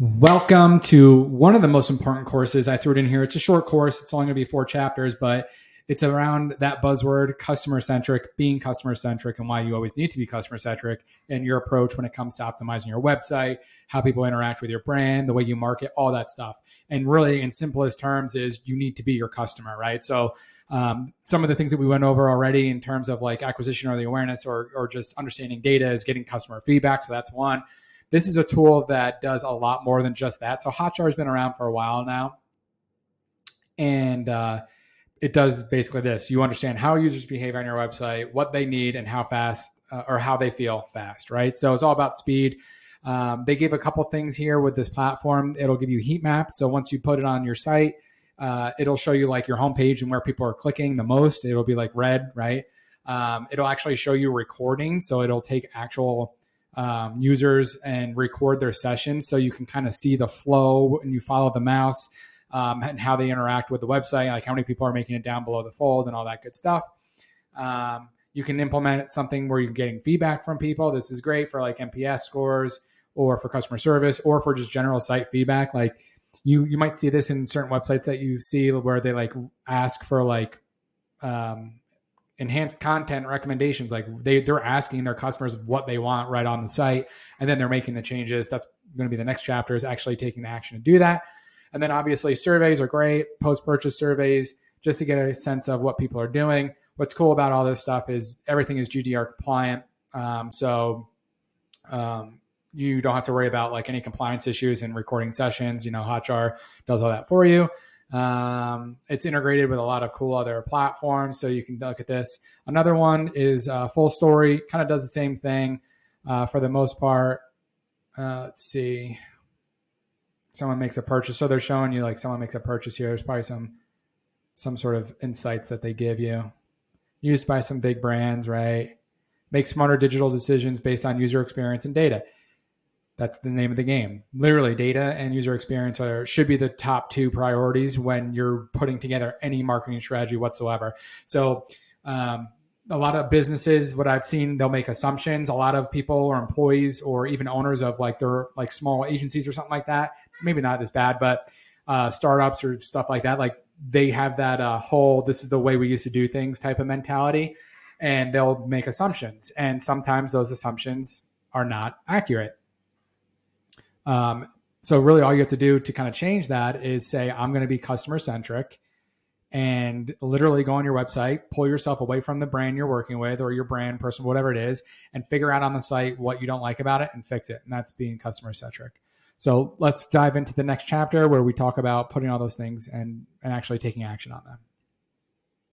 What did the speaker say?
Welcome to one of the most important courses. I threw it in here. It's a short course. It's only going to be four chapters, but it's around that buzzword customer centric, being customer centric, and why you always need to be customer centric and your approach when it comes to optimizing your website, how people interact with your brand, the way you market, all that stuff. And really, in simplest terms, is you need to be your customer, right? So, um, some of the things that we went over already in terms of like acquisition or the awareness or, or just understanding data is getting customer feedback. So, that's one. This is a tool that does a lot more than just that. So Hotjar has been around for a while now. And uh, it does basically this you understand how users behave on your website, what they need, and how fast uh, or how they feel fast, right? So it's all about speed. Um, they give a couple things here with this platform. It'll give you heat maps. So once you put it on your site, uh, it'll show you like your homepage and where people are clicking the most. It'll be like red, right? Um, it'll actually show you recordings. So it'll take actual um, users and record their sessions so you can kind of see the flow and you follow the mouse um, and how they interact with the website, like how many people are making it down below the fold and all that good stuff. Um, you can implement something where you're getting feedback from people. This is great for like NPS scores or for customer service or for just general site feedback. Like you, you might see this in certain websites that you see where they like ask for like um, enhanced content recommendations like they they're asking their customers what they want right on the site and then they're making the changes. That's going to be the next chapter is actually taking the action to do that. And then obviously surveys are great post purchase surveys just to get a sense of what people are doing. What's cool about all this stuff is everything is GDPR compliant um, so um, you don't have to worry about like any compliance issues in recording sessions. You know hotjar does all that for you um, it's integrated with a lot of cool other platforms, so you can look at this. Another one is uh, Full Story, kind of does the same thing uh, for the most part. Uh, let's see. Someone makes a purchase, so they're showing you like someone makes a purchase here. There's probably some some sort of insights that they give you. Used by some big brands, right? Make smarter digital decisions based on user experience and data. That's the name of the game. Literally, data and user experience are should be the top two priorities when you're putting together any marketing strategy whatsoever. So, um, a lot of businesses, what I've seen, they'll make assumptions. A lot of people or employees or even owners of like their like small agencies or something like that. Maybe not as bad, but uh, startups or stuff like that. Like they have that uh, whole "this is the way we used to do things" type of mentality, and they'll make assumptions. And sometimes those assumptions are not accurate. Um, so really all you have to do to kind of change that is say, I'm going to be customer centric and literally go on your website, pull yourself away from the brand you're working with or your brand person, whatever it is, and figure out on the site what you don't like about it and fix it. And that's being customer centric. So let's dive into the next chapter where we talk about putting all those things and, and actually taking action on them.